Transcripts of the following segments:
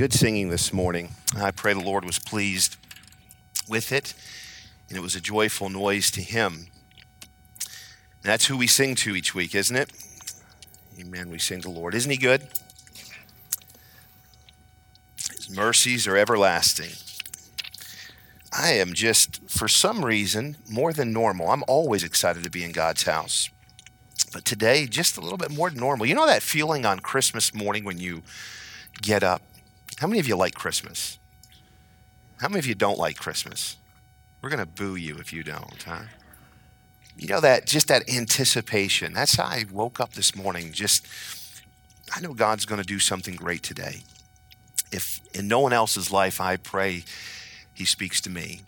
Good singing this morning. I pray the Lord was pleased with it, and it was a joyful noise to Him. And that's who we sing to each week, isn't it? Amen. We sing to the Lord. Isn't He good? His mercies are everlasting. I am just, for some reason, more than normal. I'm always excited to be in God's house. But today, just a little bit more than normal. You know that feeling on Christmas morning when you get up how many of you like Christmas? How many of you don't like Christmas? We're going to boo you if you don't, huh? You know that just that anticipation. That's how I woke up this morning. Just I know God's going to do something great today. If in no one else's life, I pray He speaks to me,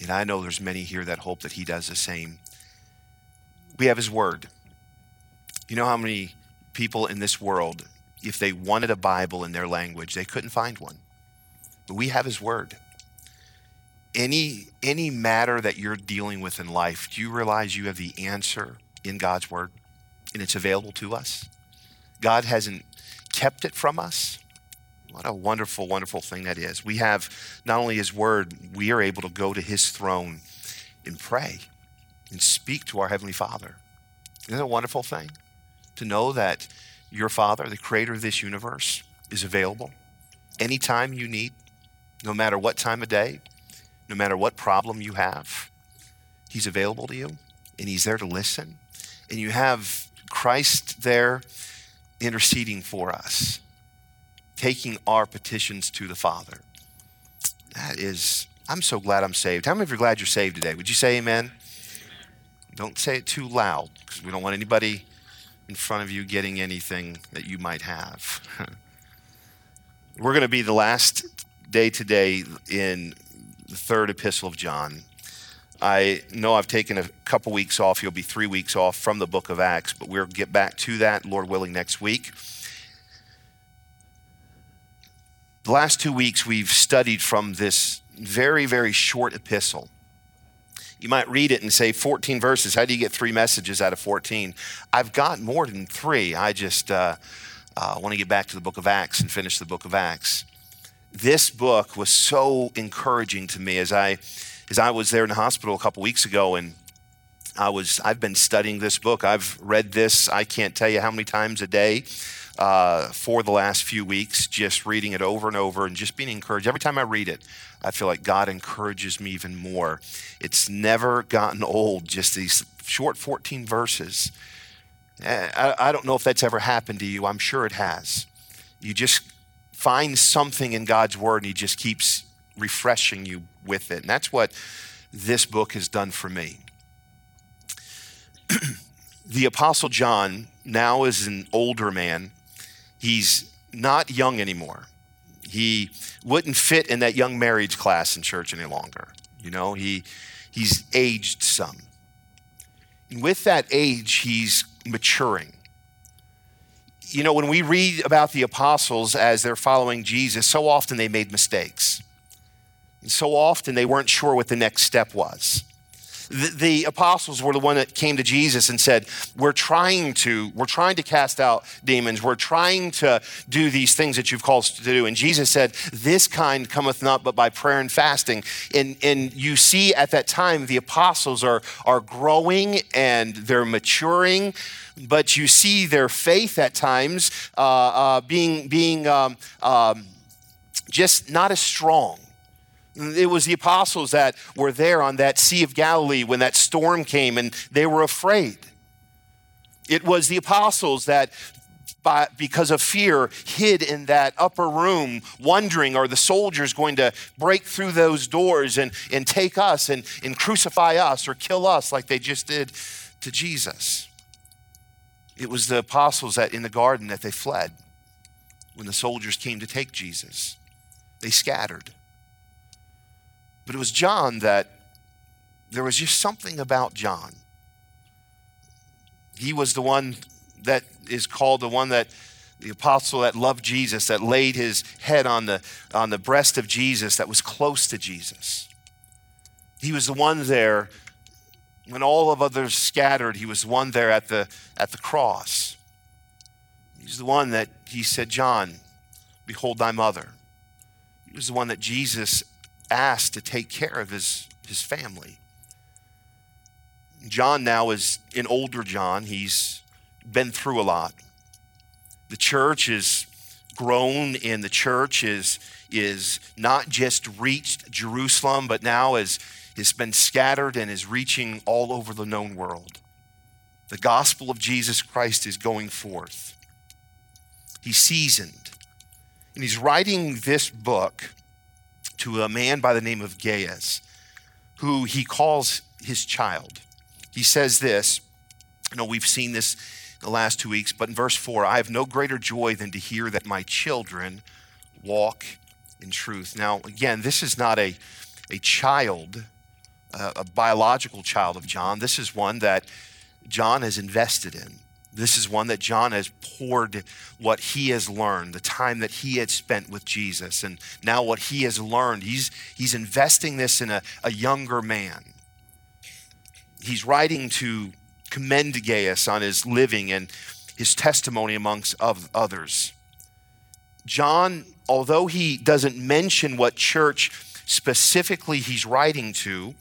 and I know there's many here that hope that He does the same. We have His Word. You know how many people in this world if they wanted a Bible in their language, they couldn't find one. But we have His Word. Any, any matter that you're dealing with in life, do you realize you have the answer in God's Word and it's available to us? God hasn't kept it from us. What a wonderful, wonderful thing that is. We have not only His Word, we are able to go to His throne and pray and speak to our Heavenly Father. Isn't that a wonderful thing? To know that your Father, the creator of this universe, is available anytime you need, no matter what time of day, no matter what problem you have. He's available to you, and He's there to listen. And you have Christ there interceding for us, taking our petitions to the Father. That is, I'm so glad I'm saved. How many of you are glad you're saved today? Would you say amen? Don't say it too loud because we don't want anybody in front of you getting anything that you might have. We're going to be the last day today in the third epistle of John. I know I've taken a couple weeks off. You'll be three weeks off from the book of Acts, but we'll get back to that, Lord willing, next week. The last two weeks, we've studied from this very, very short epistle. You might read it and say 14 verses. How do you get three messages out of 14? I've got more than three. I just uh, uh, want to get back to the book of Acts and finish the book of Acts. This book was so encouraging to me as I, as I was there in the hospital a couple weeks ago and I was I've been studying this book. I've read this I can't tell you how many times a day uh, for the last few weeks, just reading it over and over and just being encouraged. Every time I read it, I feel like God encourages me even more. It's never gotten old, just these short 14 verses. Eh, I, I don't know if that's ever happened to you. I'm sure it has. You just find something in God's word and He just keeps refreshing you with it. And that's what this book has done for me. the Apostle John now is an older man He's not young anymore. He wouldn't fit in that young marriage class in church any longer. You know, he, he's aged some. And with that age, he's maturing. You know, when we read about the apostles as they're following Jesus, so often they made mistakes. And so often they weren't sure what the next step was the, the apostles were the one that came to Jesus and said, "We're trying to, we're trying to cast out demons. We're trying to do these things that you've called us to do." And Jesus said, "This kind cometh not but by prayer and fasting." And and you see at that time the apostles are are growing and they're maturing but you see their faith at times uh, uh, being, being um, um, just not as strong. It was the apostles that were there on that Sea of Galilee when that storm came and they were afraid. It was the apostles that, by, because of fear, hid in that upper room, wondering are the soldiers going to break through those doors and, and take us and, and crucify us or kill us like they just did to Jesus? It was the apostles that in the garden that they fled when the soldiers came to take Jesus. They scattered. But it was John that there was just something about John. He was the one that is called the one that the apostle that loved Jesus, that laid his head on the, on the breast of Jesus, that was close to Jesus. He was the one there when all of others scattered, he was the one there at the, at the cross. He's the one that he said, John, behold thy mother. He was the one that Jesus asked to take care of his, his family. John now is an older John. He's been through a lot. The church is grown and the church is, is not just reached Jerusalem, but now is, has been scattered and is reaching all over the known world. The gospel of Jesus Christ is going forth. He's seasoned. And he's writing this book to a man by the name of Gaius, who he calls his child. He says this, I know we've seen this the last two weeks, but in verse 4, I have no greater joy than to hear that my children walk in truth. Now, again, this is not a, a child, uh, a biological child of John. This is one that John has invested in. This is one that John has poured what he has learned, the time that he had spent with Jesus, and now what he has learned. He's, he's investing this in a, a younger man. He's writing to commend Gaius on his living and his testimony amongst of others. John, although he doesn't mention what church specifically he's writing to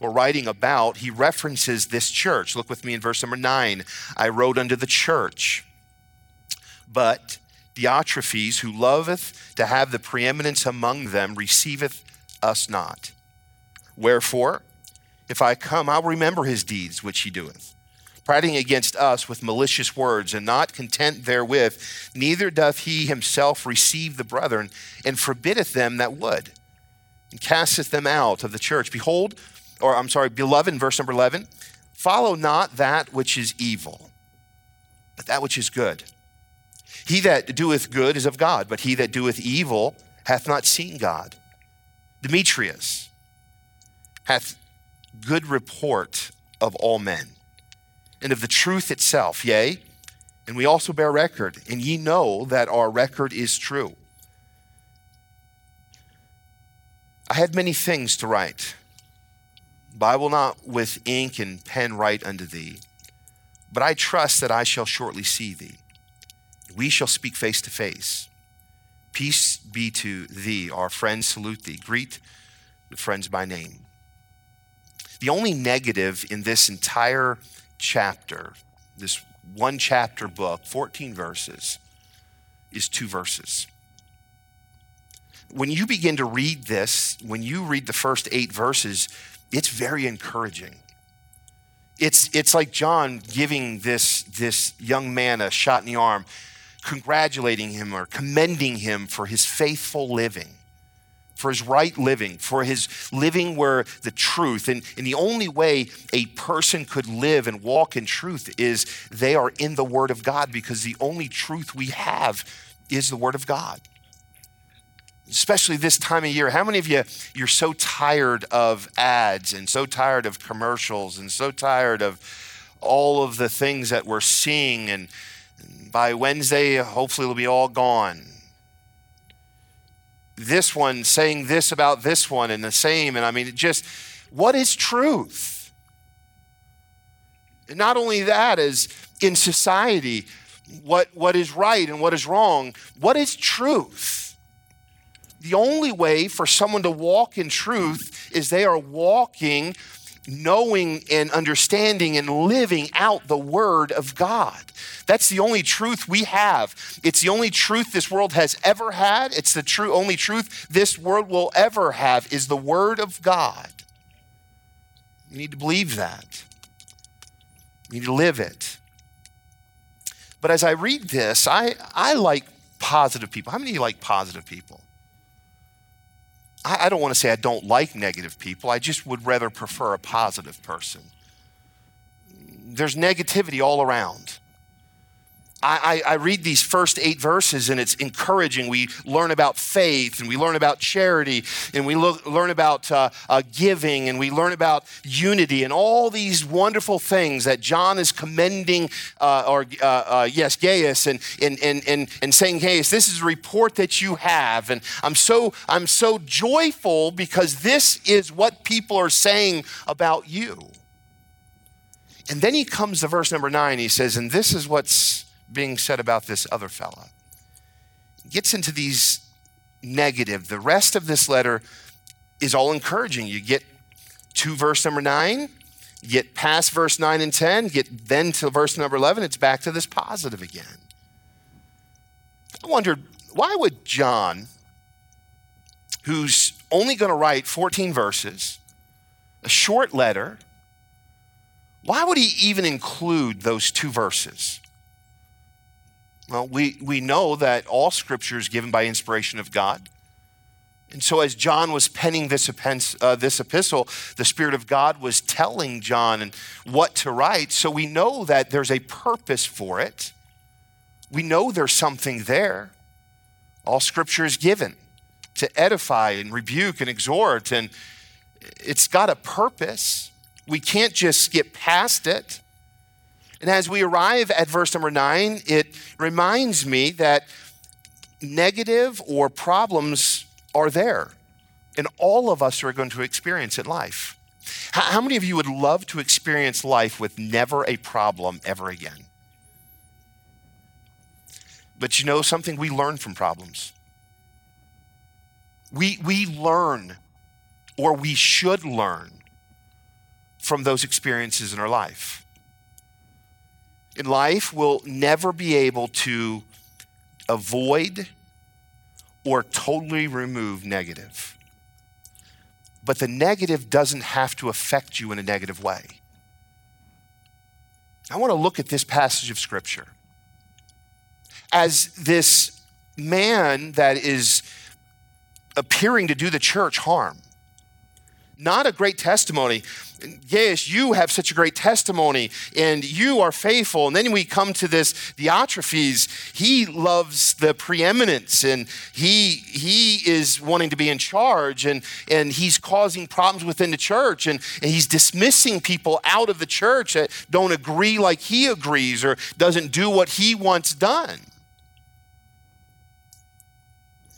or writing about, he references this church. Look with me in verse number nine. I wrote unto the church, but Diotrephes, who loveth to have the preeminence among them, receiveth us not. Wherefore, if I come, I'll remember his deeds which he doeth prating against us with malicious words, and not content therewith, neither doth he himself receive the brethren, and forbiddeth them that would, and casteth them out of the church. Behold, or I'm sorry, beloved, in verse number 11, follow not that which is evil, but that which is good. He that doeth good is of God, but he that doeth evil hath not seen God. Demetrius hath good report of all men and of the truth itself, yea, and we also bear record, and ye know that our record is true. I had many things to write, but I will not with ink and pen write unto thee. But I trust that I shall shortly see thee. We shall speak face to face. Peace be to thee. Our friends salute thee. Greet the friends by name. The only negative in this entire chapter, this one chapter book, 14 verses, is two verses. When you begin to read this, when you read the first eight verses, it's very encouraging. It's, it's like John giving this, this young man a shot in the arm, congratulating him or commending him for his faithful living for his right living, for his living where the truth, and, and the only way a person could live and walk in truth is they are in the Word of God because the only truth we have is the Word of God. Especially this time of year. How many of you, you're so tired of ads and so tired of commercials and so tired of all of the things that we're seeing? And by Wednesday, hopefully, it'll be all gone this one saying this about this one and the same. And I mean, it just, what is truth? And not only that is in society, what, what is right and what is wrong, what is truth? The only way for someone to walk in truth is they are walking knowing and understanding and living out the Word of God. That's the only truth we have. It's the only truth this world has ever had. It's the true only truth this world will ever have is the Word of God. You need to believe that. You need to live it. But as I read this, I, I like positive people. How many of you like positive people? I, I don't want to say I don't like negative people. I just would rather prefer a positive person. There's negativity all around. I, I, read these first eight verses and it's encouraging. We learn about faith and we learn about charity and we learn about uh, uh, giving and we learn about unity and all these wonderful things that John is commending, uh, or uh, uh, yes, Gaius, and, and, and, and, and saying, Gaius, this is a report that you have. And I'm so, I'm so joyful because this is what people are saying about you. And then he comes to verse number nine. He says, and this is what's being said about this other fella. Gets into these negative. The rest of this letter is all encouraging. You get to verse number nine, get past verse 9 and 10, get then to verse number 11, it's back to this positive again. I wondered, why would John, who's only going to write 14 verses, a short letter, why would he even include those two verses? Well, we, we know that all scripture is given by inspiration of God. And so, as John was penning this, uh, this epistle, the Spirit of God was telling John what to write. So, we know that there's a purpose for it. We know there's something there. All scripture is given to edify and rebuke and exhort, and it's got a purpose. We can't just skip past it. And as we arrive at verse number nine, it reminds me that negative or problems are there. And all of us are going to experience it life. How many of you would love to experience life with never a problem ever again? But you know something? We learn from problems. We, we learn, or we should learn, from those experiences in our life. In life, we'll never be able to avoid or totally remove negative. But the negative doesn't have to affect you in a negative way. I want to look at this passage of Scripture as this man that is appearing to do the church harm. Not a great testimony. Gaius, you have such a great testimony and you are faithful. And then we come to this Diotrephes. He loves the preeminence and he, he is wanting to be in charge and, and he's causing problems within the church and, and he's dismissing people out of the church that don't agree like he agrees or doesn't do what he wants done.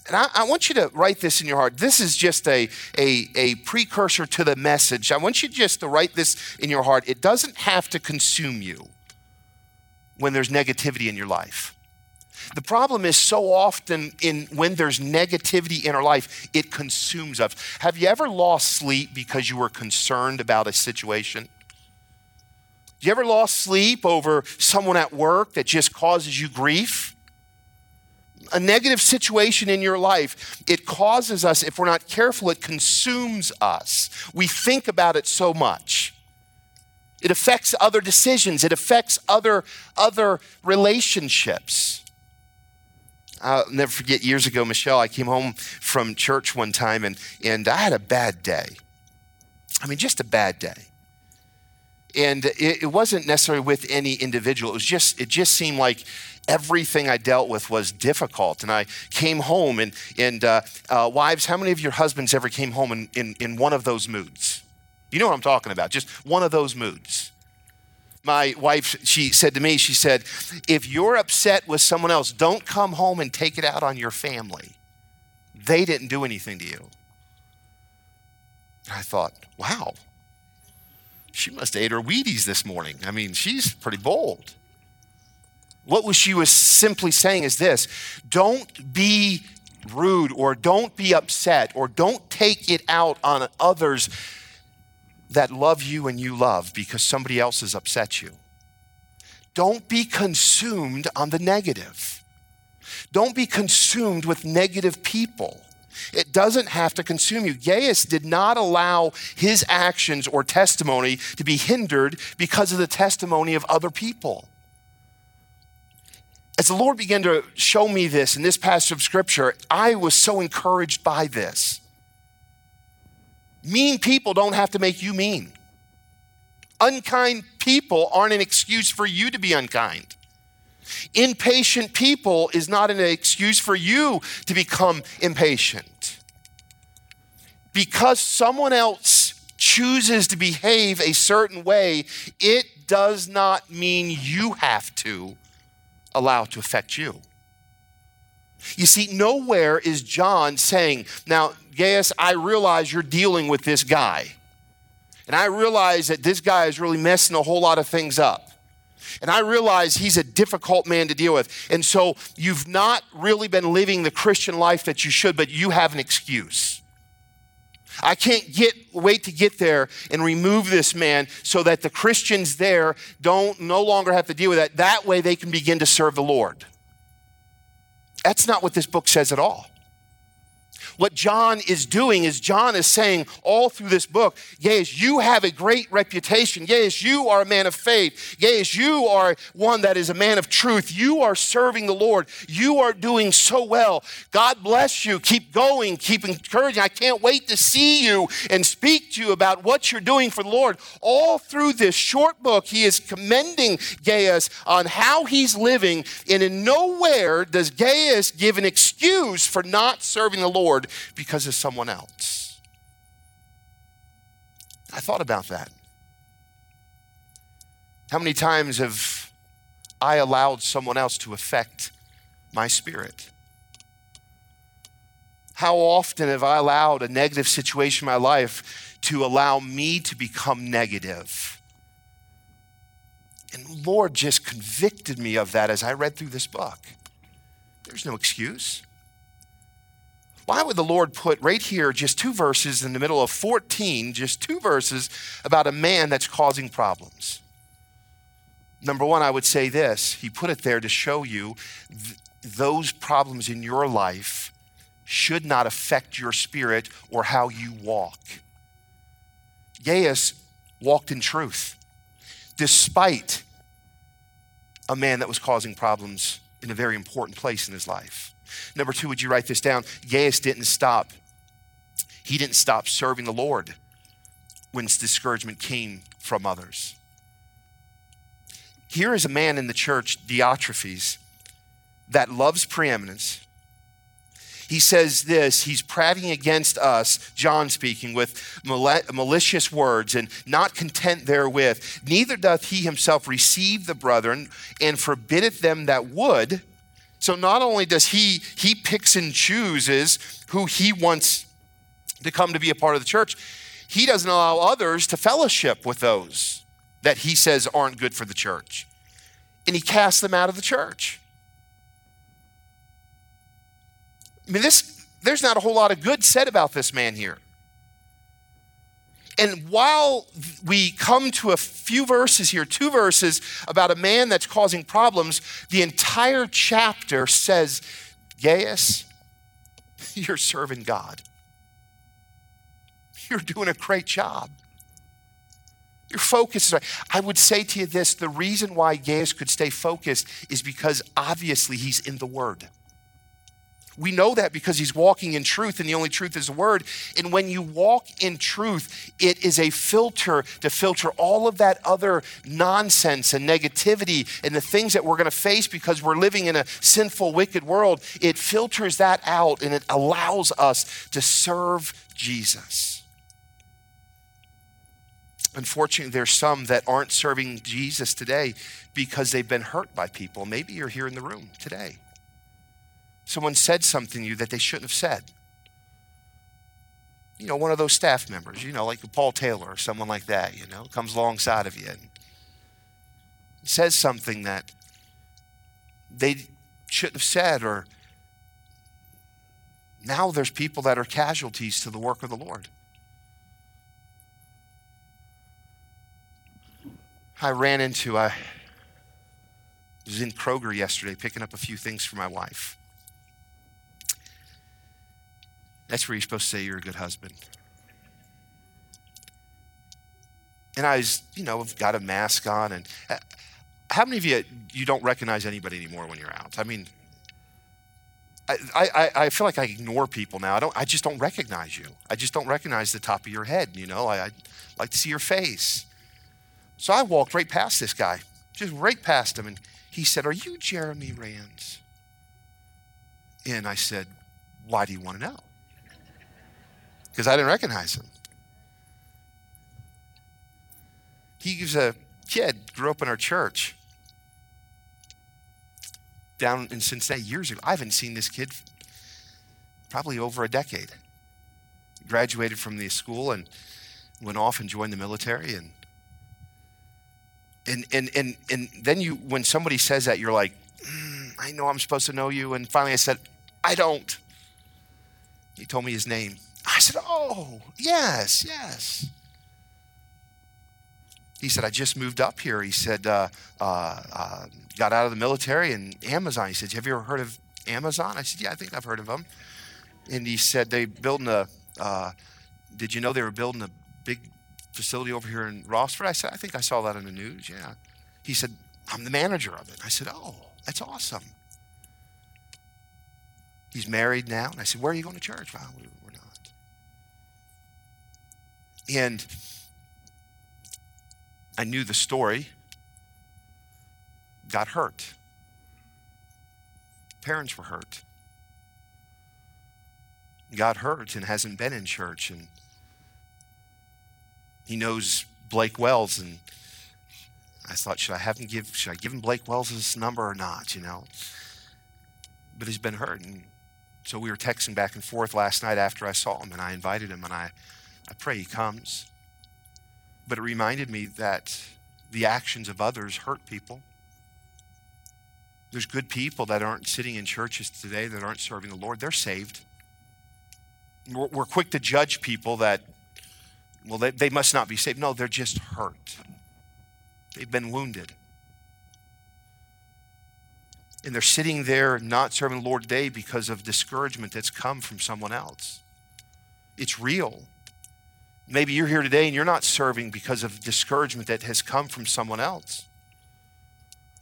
And I, I, want you to write this in your heart. This is just a, a, a precursor to the message. I want you just to write this in your heart. It doesn't have to consume you when there's negativity in your life. The problem is so often in when there's negativity in our life, it consumes us. Have you ever lost sleep because you were concerned about a situation? You ever lost sleep over someone at work that just causes you grief? A negative situation in your life, it causes us, if we're not careful, it consumes us. We think about it so much. It affects other decisions, it affects other, other relationships. I'll never forget years ago, Michelle, I came home from church one time and, and I had a bad day. I mean, just a bad day. And it, it wasn't necessarily with any individual. It was just, it just seemed like everything I dealt with was difficult. And I came home, and, and uh, uh, wives, how many of your husbands ever came home in, in, in one of those moods? You know what I'm talking about, just one of those moods. My wife, she said to me, she said, if you're upset with someone else, don't come home and take it out on your family. They didn't do anything to you. I thought, wow, she must have ate her Wheaties this morning. I mean, she's pretty bold. What she was simply saying is this don't be rude or don't be upset or don't take it out on others that love you and you love because somebody else has upset you. Don't be consumed on the negative. Don't be consumed with negative people. It doesn't have to consume you. Gaius did not allow his actions or testimony to be hindered because of the testimony of other people as the Lord began to show me this in this passage of scripture, I was so encouraged by this. Mean people don't have to make you mean. Unkind people aren't an excuse for you to be unkind. Impatient people is not an excuse for you to become impatient. Because someone else chooses to behave a certain way, it does not mean you have to allow it to affect you. You see, nowhere is John saying, Now, Gaius, I realize you're dealing with this guy. And I realize that this guy is really messing a whole lot of things up. And I realize he's a difficult man to deal with. And so you've not really been living the Christian life that you should, but you have an excuse. I can't get wait to get there and remove this man so that the Christians there don't no longer have to deal with that. That way they can begin to serve the Lord. That's not what this book says at all. What John is doing is John is saying all through this book, yes, you have a great reputation. Yes, you are a man of faith. Yes, you are one that is a man of truth. You are serving the Lord. You are doing so well. God bless you. Keep going. Keep encouraging. I can't wait to see you and speak to you about what you're doing for the Lord. All through this short book, he is commending Gaius on how he's living, and in nowhere does Gaius give an excuse for not serving the Lord Lord because of someone else. I thought about that. How many times have I allowed someone else to affect my spirit? How often have I allowed a negative situation in my life to allow me to become negative? And Lord just convicted me of that as I read through this book. There's no excuse. Why would the Lord put right here just two verses in the middle of 14, just two verses about a man that's causing problems? Number one, I would say this He put it there to show you th- those problems in your life should not affect your spirit or how you walk. Gaius walked in truth despite a man that was causing problems in a very important place in his life. Number two, would you write this down? Gaius didn't stop. He didn't stop serving the Lord when discouragement came from others. Here is a man in the church, Diotrephes, that loves preeminence. He says this, he's prating against us, John speaking, with malicious words, and not content therewith. Neither doth he himself receive the brethren, and forbiddeth them that would so not only does he he picks and chooses who he wants to come to be a part of the church, he doesn't allow others to fellowship with those that he says aren't good for the church. And he casts them out of the church. I mean, this, there's not a whole lot of good said about this man here. And while we come to a few verses here, two verses about a man that's causing problems, the entire chapter says, Gaius, you're serving God. You're doing a great job. Your focus is right. I would say to you this the reason why Gaius could stay focused is because obviously he's in the Word. We know that because he's walking in truth, and the only truth is the word. And when you walk in truth, it is a filter to filter all of that other nonsense and negativity and the things that we're going to face because we're living in a sinful, wicked world. It filters that out and it allows us to serve Jesus. Unfortunately, there's some that aren't serving Jesus today because they've been hurt by people. Maybe you're here in the room today someone said something to you that they shouldn't have said. You know, one of those staff members, you know, like Paul Taylor or someone like that, you know, comes alongside of you and says something that they shouldn't have said, or now there's people that are casualties to the work of the Lord. I ran into, uh, I was in Kroger yesterday picking up a few things for my wife. That's where you're supposed to say you're a good husband. And I was, you know, I've got a mask on. And uh, how many of you you don't recognize anybody anymore when you're out? I mean, I, I, I feel like I ignore people now. I don't. I just don't recognize you. I just don't recognize the top of your head. You know, I, I like to see your face. So I walked right past this guy, just right past him, and he said, "Are you Jeremy Rands?" And I said, "Why do you want to know?" Because I didn't recognize him. He was a kid, grew up in our church down in Cincinnati years ago. I haven't seen this kid probably over a decade. Graduated from the school and went off and joined the military and And, and, and, and then you, when somebody says that, you're like, mm, I know I'm supposed to know you. And finally I said, I don't. He told me his name. I said, Oh, yes, yes. He said, I just moved up here. He said, uh, uh, uh, got out of the military and Amazon. He said, Have you ever heard of Amazon? I said, Yeah, I think I've heard of them. And he said, They building a, uh, did you know they were building a big facility over here in Rossford? I said, I think I saw that in the news. Yeah. He said, I'm the manager of it. I said, Oh, that's awesome. He's married now. And I said, Where are you going to church? Well. And I knew the story. Got hurt. Parents were hurt. Got hurt and hasn't been in church. And he knows Blake Wells. And I thought, should I have him give, should I give him Blake Wells' this number or not, you know? But he's been hurt. And so we were texting back and forth last night after I saw him, and I invited him, and I, I pray he comes. But it reminded me that the actions of others hurt people. There's good people that aren't sitting in churches today that aren't serving the Lord. They're saved. We're, quick to judge people that, well, they, they must not be saved. No, they're just hurt. They've been wounded and they're sitting there not serving the Lord today because of discouragement that's come from someone else. It's real. Maybe you're here today and you're not serving because of discouragement that has come from someone else.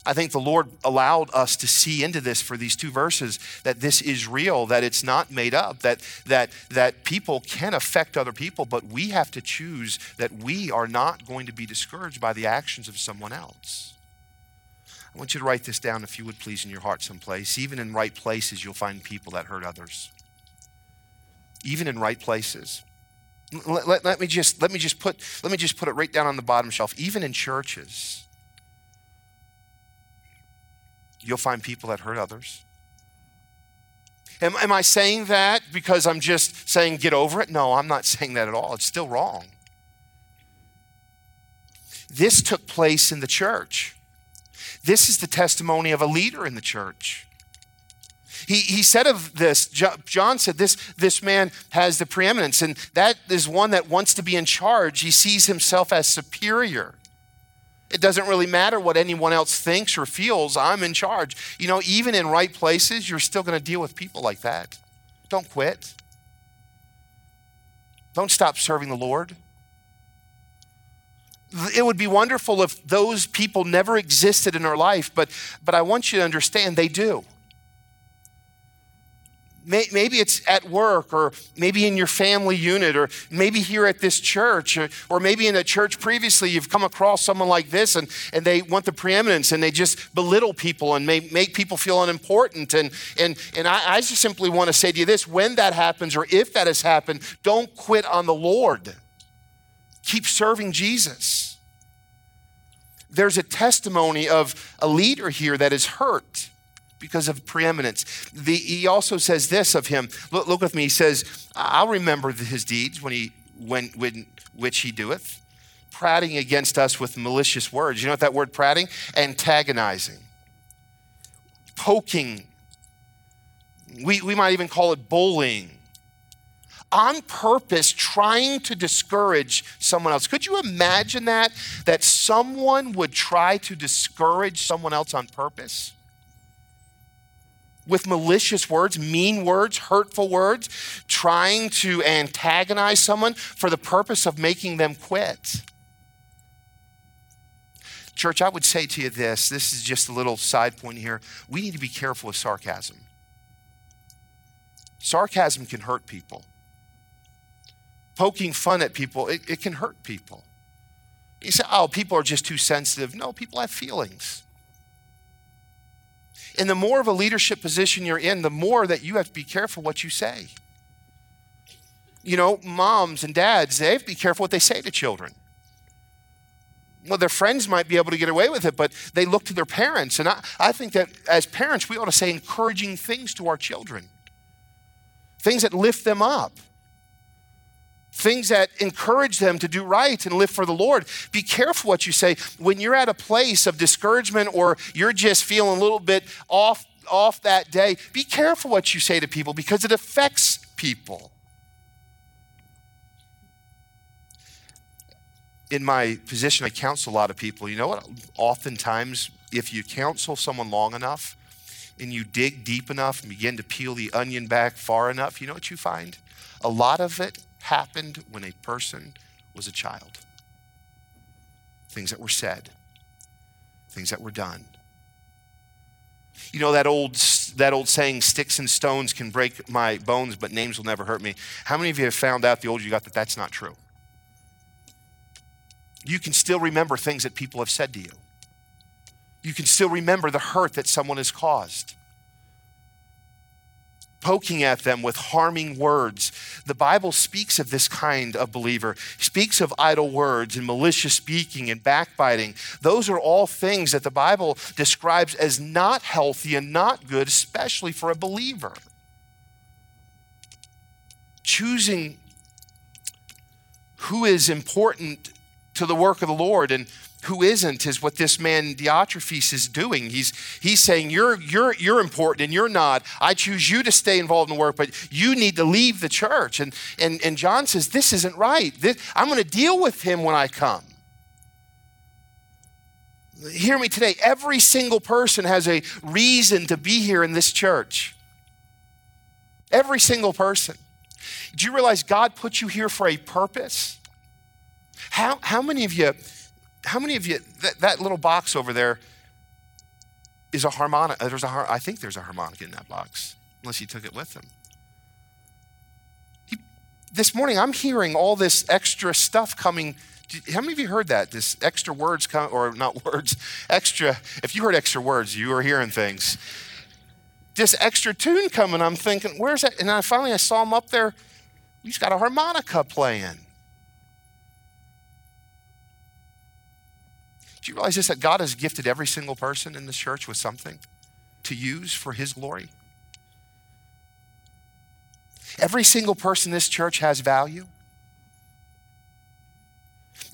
I think the Lord allowed us to see into this for these two verses that this is real, that it's not made up, that, that, that people can affect other people, but we have to choose that we are not going to be discouraged by the actions of someone else. I want you to write this down, if you would please, in your heart someplace. Even in right places, you'll find people that hurt others. Even in right places. Let, let, let, me just, let, me just put, let me just put it right down on the bottom shelf. Even in churches, you'll find people that hurt others. Am, am I saying that because I'm just saying get over it? No, I'm not saying that at all. It's still wrong. This took place in the church. This is the testimony of a leader in the church. He, he said of this, John said, this, this man has the preeminence, and that is one that wants to be in charge. He sees himself as superior. It doesn't really matter what anyone else thinks or feels, I'm in charge. You know, even in right places, you're still going to deal with people like that. Don't quit. Don't stop serving the Lord it would be wonderful if those people never existed in our life, but, but I want you to understand they do. Maybe it's at work, or maybe in your family unit, or maybe here at this church, or, or maybe in a church previously, you've come across someone like this and, and they want the preeminence and they just belittle people and make, make people feel unimportant. And, and, and I, I just simply want to say to you this when that happens, or if that has happened, don't quit on the Lord. Keep serving Jesus. There's a testimony of a leader here that is hurt because of preeminence. The, he also says this of him. Look, look, with me. He says, "I'll remember his deeds when he when, when which he doeth, prating against us with malicious words." You know what that word prating? Antagonizing, poking. We we might even call it bullying on purpose trying to discourage someone else. Could you imagine that? That someone would try to discourage someone else on purpose? With malicious words, mean words, hurtful words, trying to antagonize someone for the purpose of making them quit. Church, I would say to you this this is just a little side point here. We need to be careful with sarcasm. Sarcasm can hurt people poking fun at people, it, it can hurt people. You say, oh, people are just too sensitive. No, people have feelings. And the more of a leadership position you're in, the more that you have to be careful what you say. You know, moms and dads, they have to be careful what they say to children. Well, their friends might be able to get away with it, but they look to their parents. And I, I think that as parents, we ought to say encouraging things to our children, things that lift them up things that encourage them to do right and live for the Lord. Be careful what you say. When you're at a place of discouragement or you're just feeling a little bit off off that day, be careful what you say to people because it affects people. In my position, I counsel a lot of people. You know what? Oftentimes, if you counsel someone long enough and you dig deep enough and begin to peel the onion back far enough, you know what you find? A lot of it happened when a person was a child. Things that were said, things that were done. You know that old that old saying, "Sticks and stones can break my bones, but names will never hurt me." How many of you have found out the older you got that that's not true? You can still remember things that people have said to you. You can still remember the hurt that someone has caused poking at them with harming words. The Bible speaks of this kind of believer, speaks of idle words and malicious speaking and backbiting. Those are all things that the Bible describes as not healthy and not good, especially for a believer. Choosing who is important to the work of the Lord and who isn't is what this man Diotrephes is doing. He's, he's saying, you're, you're, you're important and you're not. I choose you to stay involved in the work, but you need to leave the church. And, and, and John says, This isn't right. This, I'm going to deal with him when I come. Hear me today. Every single person has a reason to be here in this church. Every single person. Do you realize God put you here for a purpose? How, how many of you? How many of you, that, that little box over there is a harmonica? Uh, there's a, I think there's a harmonica in that box, unless he took it with him. This morning, I'm hearing all this extra stuff coming. How many of you heard that? This extra words come, or not words, extra. If you heard extra words, you were hearing things. This extra tune coming, I'm thinking, where's that? And I finally I saw him up there. He's got a harmonica playing. Do you realize this that God has gifted every single person in this church with something to use for His glory? Every single person in this church has value.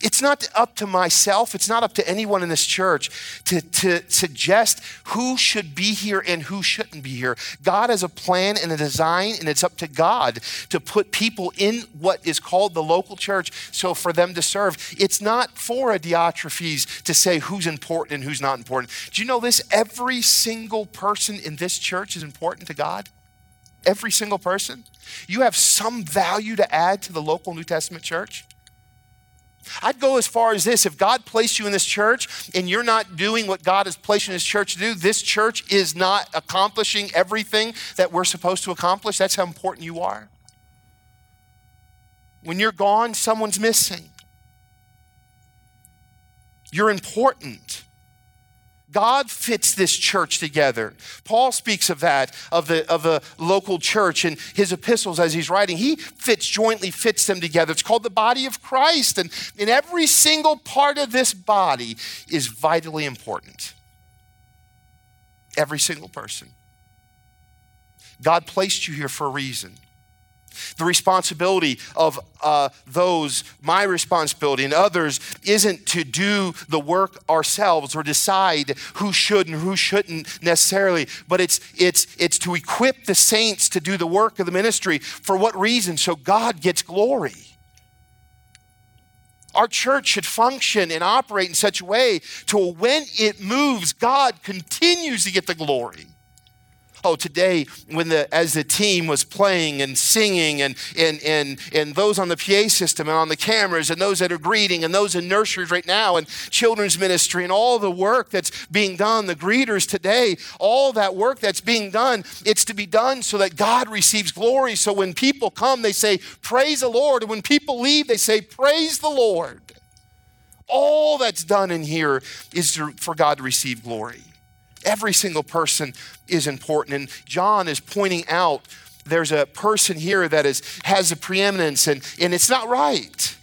It's not up to myself, it's not up to anyone in this church to, to suggest who should be here and who shouldn't be here. God has a plan and a design, and it's up to God to put people in what is called the local church so for them to serve. It's not for a Diotrephes to say who's important and who's not important. Do you know this? Every single person in this church is important to God. Every single person. You have some value to add to the local New Testament church. I'd go as far as this if God placed you in this church and you're not doing what God has placed you in this church to do, this church is not accomplishing everything that we're supposed to accomplish. That's how important you are. When you're gone, someone's missing. You're important. God fits this church together. Paul speaks of that, of the, of the local church in his epistles as he's writing. He fits, jointly fits them together. It's called the body of Christ. And in every single part of this body is vitally important. Every single person. God placed you here for a reason. The responsibility of uh, those, my responsibility and others, isn't to do the work ourselves or decide who should and who shouldn't necessarily, but it's, it's, it's to equip the saints to do the work of the ministry. For what reason? So God gets glory. Our church should function and operate in such a way to when it moves, God continues to get the glory. Oh, today, when the as the team was playing and singing, and and and and those on the PA system and on the cameras, and those that are greeting, and those in nurseries right now, and children's ministry, and all the work that's being done, the greeters today, all that work that's being done, it's to be done so that God receives glory. So when people come, they say, Praise the Lord. And when people leave, they say, Praise the Lord. All that's done in here is for God to receive glory. Every single person is important. And John is pointing out there's a person here that is, has a preeminence, and, and it's not right.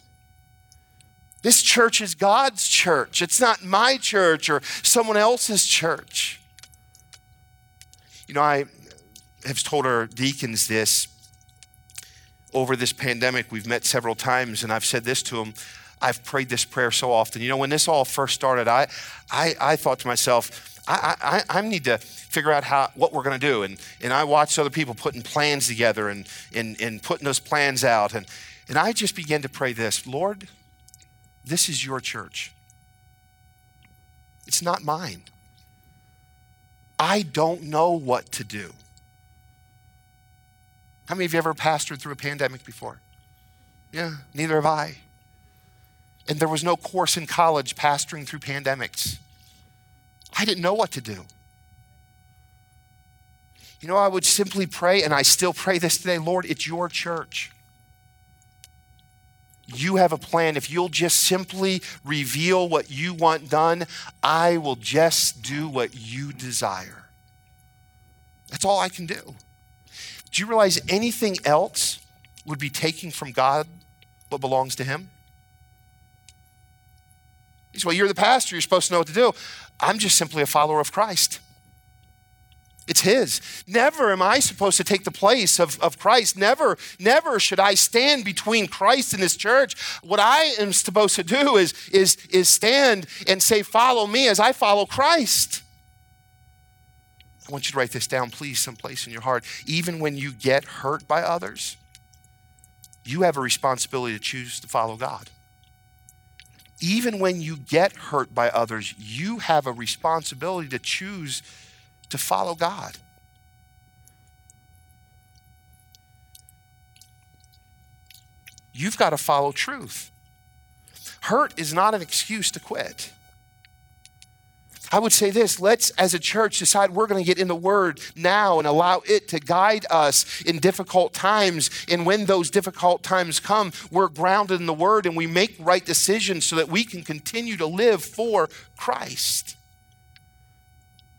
This church is God's church. It's not my church or someone else's church. You know, I have told our deacons this over this pandemic, we've met several times, and I've said this to them. I've prayed this prayer so often. You know, when this all first started, I, I, I thought to myself, I, I, I need to figure out how, what we're going to do. And, and I watched other people putting plans together and, and, and putting those plans out. And, and I just began to pray this Lord, this is your church. It's not mine. I don't know what to do. How many of you ever pastored through a pandemic before? Yeah, neither have I. And there was no course in college pastoring through pandemics. I didn't know what to do. You know, I would simply pray, and I still pray this today Lord, it's your church. You have a plan. If you'll just simply reveal what you want done, I will just do what you desire. That's all I can do. Do you realize anything else would be taking from God what belongs to Him? He said, Well, you're the pastor. You're supposed to know what to do. I'm just simply a follower of Christ. It's His. Never am I supposed to take the place of, of Christ. Never, never should I stand between Christ and His church. What I am supposed to do is, is, is stand and say, Follow me as I follow Christ. I want you to write this down, please, someplace in your heart. Even when you get hurt by others, you have a responsibility to choose to follow God. Even when you get hurt by others, you have a responsibility to choose to follow God. You've got to follow truth. Hurt is not an excuse to quit. I would say this let's, as a church, decide we're going to get in the Word now and allow it to guide us in difficult times. And when those difficult times come, we're grounded in the Word and we make right decisions so that we can continue to live for Christ.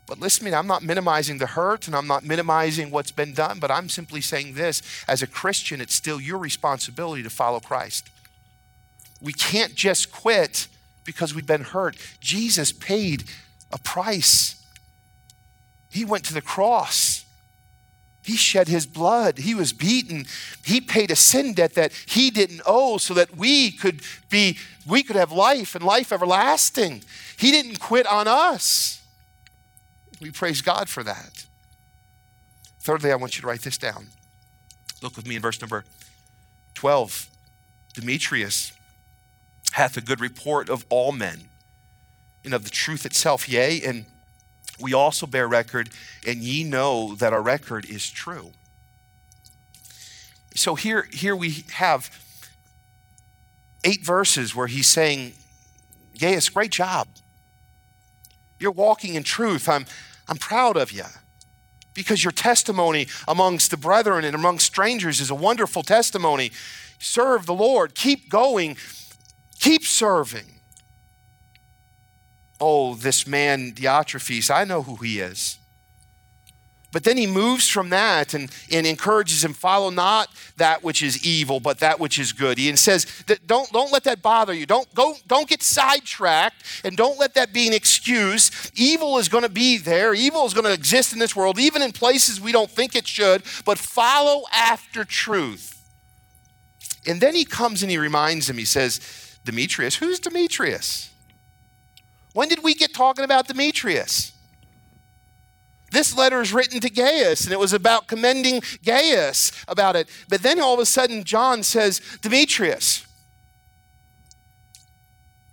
But listen to me, I'm not minimizing the hurt and I'm not minimizing what's been done, but I'm simply saying this as a Christian, it's still your responsibility to follow Christ. We can't just quit because we've been hurt. Jesus paid a price. He went to the cross. He shed his blood. He was beaten. He paid a sin debt that he didn't owe so that we could be we could have life and life everlasting. He didn't quit on us. We praise God for that. Thirdly, I want you to write this down. Look with me in verse number 12. Demetrius hath a good report of all men and of the truth itself, yea, and we also bear record, and ye know that our record is true. So here, here we have eight verses where he's saying, Gaius, great job. You're walking in truth. I'm, I'm proud of you because your testimony amongst the brethren and among strangers is a wonderful testimony. Serve the Lord. Keep going. Keep serving. Oh, this man, Diotrephes, I know who he is. But then he moves from that and, and encourages him, follow not that which is evil, but that which is good. He says don't, don't let that bother you. Don't, go, don't get sidetracked and don't let that be an excuse. Evil is going to be there. Evil is going to exist in this world, even in places we don't think it should, but follow after truth. And then he comes and he reminds him, he says, Demetrius, who's Demetrius? When did we get talking about Demetrius? This letter is written to Gaius, and it was about commending Gaius about it. But then all of a sudden, John says, Demetrius,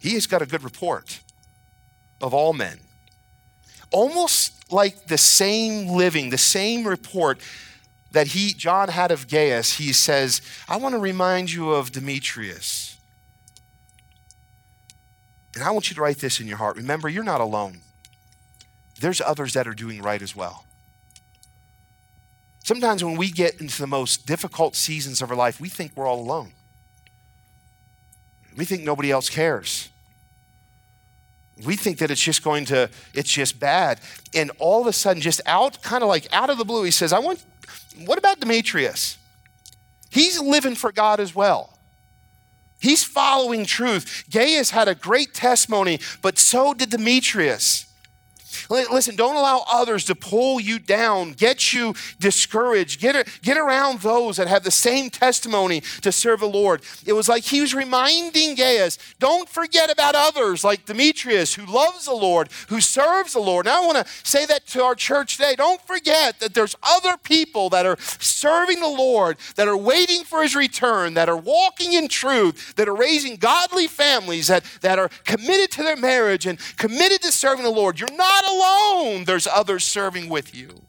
he has got a good report of all men. Almost like the same living, the same report that he John had of Gaius, he says, I want to remind you of Demetrius. And I want you to write this in your heart. Remember, you're not alone. There's others that are doing right as well. Sometimes when we get into the most difficult seasons of our life, we think we're all alone. We think nobody else cares. We think that it's just going to, it's just bad. And all of a sudden, just out, kind of like out of the blue, he says, I want, what about Demetrius? He's living for God as well. He's following truth. Gaius had a great testimony, but so did Demetrius. Listen, don't allow others to pull you down, get you discouraged, get, get around those that have the same testimony to serve the Lord. It was like he was reminding Gaius, don't forget about others like Demetrius, who loves the Lord, who serves the Lord. And I want to say that to our church today. Don't forget that there's other people that are serving the Lord, that are waiting for his return, that are walking in truth, that are raising godly families, that, that are committed to their marriage and committed to serving the Lord. You're not alone, there's others serving with you.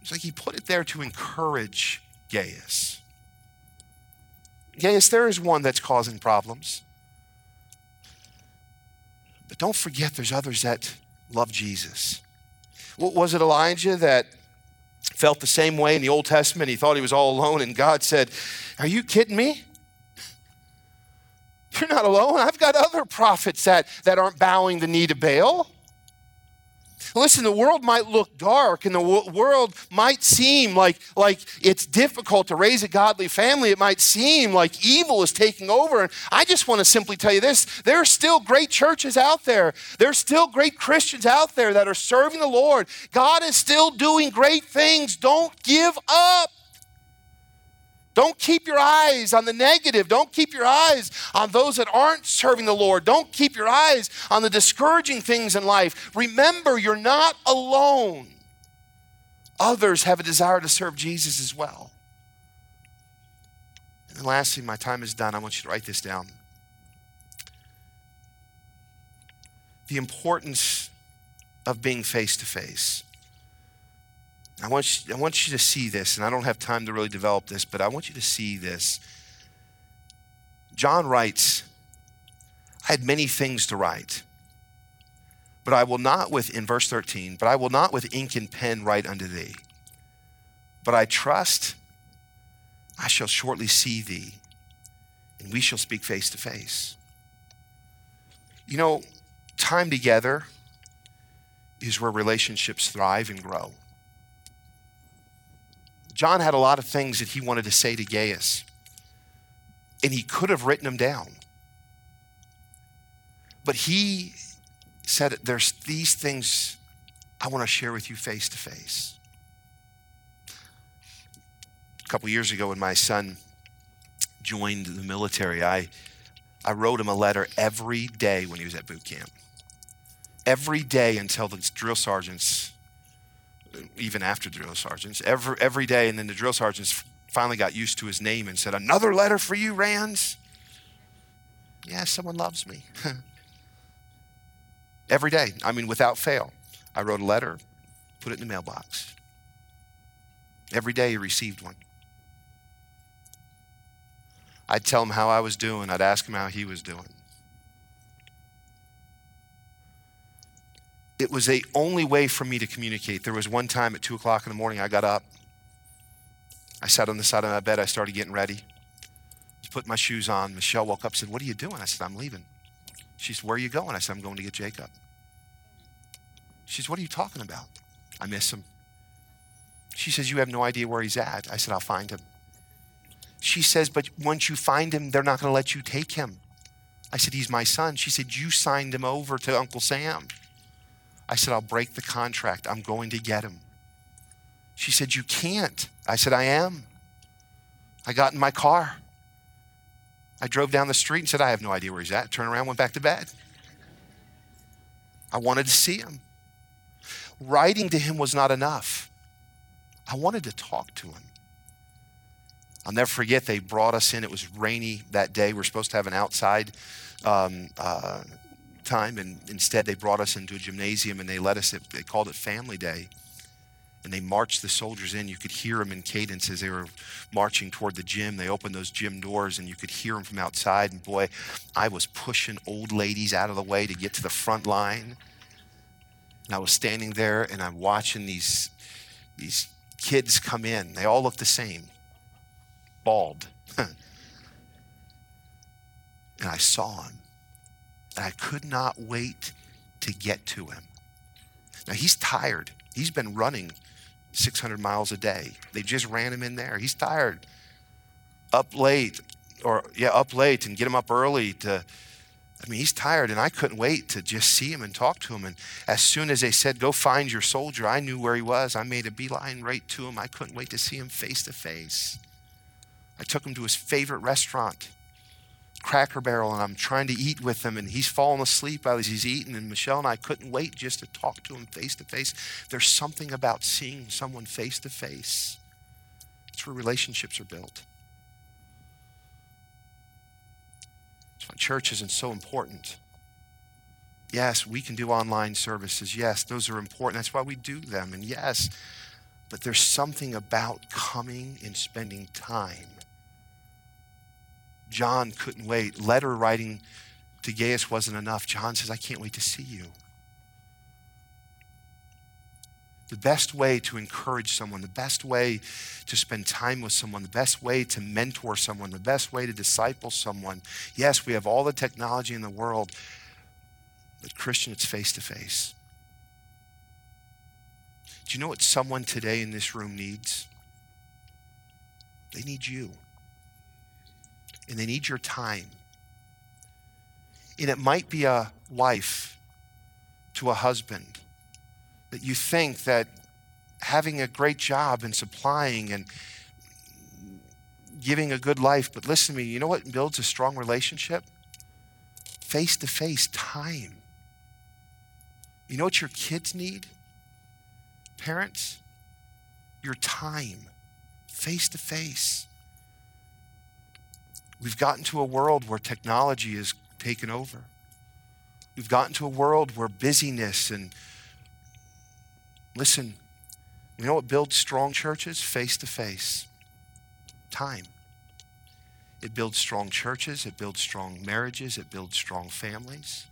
It's like he put it there to encourage Gaius. Gaius, there is one that's causing problems. But don't forget there's others that love Jesus. Was it Elijah that felt the same way in the Old Testament? He thought he was all alone, and God said, Are you kidding me? You're not alone. I've got other prophets that, that aren't bowing the knee to Baal. Listen, the world might look dark and the world might seem like, like it's difficult to raise a godly family. It might seem like evil is taking over. And I just want to simply tell you this there are still great churches out there. There are still great Christians out there that are serving the Lord. God is still doing great things. Don't give up. Don't keep your eyes on the negative. Don't keep your eyes on those that aren't serving the Lord. Don't keep your eyes on the discouraging things in life. Remember, you're not alone. Others have a desire to serve Jesus as well. And lastly, my time is done. I want you to write this down. The importance of being face to face. I want, you, I want you to see this, and I don't have time to really develop this, but I want you to see this. John writes, I had many things to write, but I will not with, in verse 13, but I will not with ink and pen write unto thee. But I trust I shall shortly see thee, and we shall speak face to face. You know, time together is where relationships thrive and grow. John had a lot of things that he wanted to say to Gaius, and he could have written them down. But he said, There's these things I want to share with you face to face. A couple years ago, when my son joined the military, I, I wrote him a letter every day when he was at boot camp. Every day until the drill sergeants even after drill sergeants, every, every day. And then the drill sergeants finally got used to his name and said, Another letter for you, Rands? Yeah, someone loves me. every day, I mean, without fail. I wrote a letter, put it in the mailbox. Every day he received one. I'd tell him how I was doing, I'd ask him how he was doing. It was the only way for me to communicate. There was one time at two o'clock in the morning, I got up. I sat on the side of my bed. I started getting ready. I put my shoes on. Michelle woke up and said, What are you doing? I said, I'm leaving. She said, Where are you going? I said, I'm going to get Jacob. She said, What are you talking about? I miss him. She says, You have no idea where he's at. I said, I'll find him. She says, But once you find him, they're not going to let you take him. I said, He's my son. She said, You signed him over to Uncle Sam. I said, I'll break the contract. I'm going to get him. She said, You can't. I said, I am. I got in my car. I drove down the street and said, I have no idea where he's at. Turned around, went back to bed. I wanted to see him. Writing to him was not enough. I wanted to talk to him. I'll never forget, they brought us in. It was rainy that day. We are supposed to have an outside um, uh, time, and instead they brought us into a gymnasium and they let us, they called it Family Day. And they marched the soldiers in. You could hear them in cadence as they were marching toward the gym. They opened those gym doors and you could hear them from outside. And boy, I was pushing old ladies out of the way to get to the front line. And I was standing there and I'm watching these, these kids come in. They all look the same bald. and I saw him. And I could not wait to get to him. Now he's tired. He's been running 600 miles a day. They just ran him in there. He's tired. Up late, or yeah, up late and get him up early to I mean, he's tired, and I couldn't wait to just see him and talk to him. And as soon as they said, Go find your soldier, I knew where he was. I made a beeline right to him. I couldn't wait to see him face to face. I took him to his favorite restaurant, Cracker Barrel, and I'm trying to eat with him, and he's falling asleep as he's eating. And Michelle and I couldn't wait just to talk to him face to face. There's something about seeing someone face to face, it's where relationships are built. That's why church isn't so important. Yes, we can do online services. Yes, those are important. That's why we do them. And yes, but there's something about coming and spending time. John couldn't wait. Letter writing to Gaius wasn't enough. John says, I can't wait to see you. The best way to encourage someone, the best way to spend time with someone, the best way to mentor someone, the best way to disciple someone. Yes, we have all the technology in the world, but Christian, it's face to face. Do you know what someone today in this room needs? They need you. And they need your time. And it might be a wife to a husband that you think that having a great job and supplying and giving a good life, but listen to me, you know what builds a strong relationship? Face to face time. You know what your kids need? Parents, your time, face to face. We've gotten to a world where technology is taken over. We've gotten to a world where busyness and Listen, you know what builds strong churches? Face to face. Time. It builds strong churches, it builds strong marriages, it builds strong families.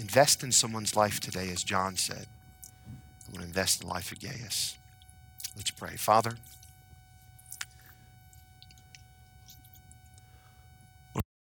Invest in someone's life today, as John said. I want to invest in the life of Gaius. Let's pray. Father,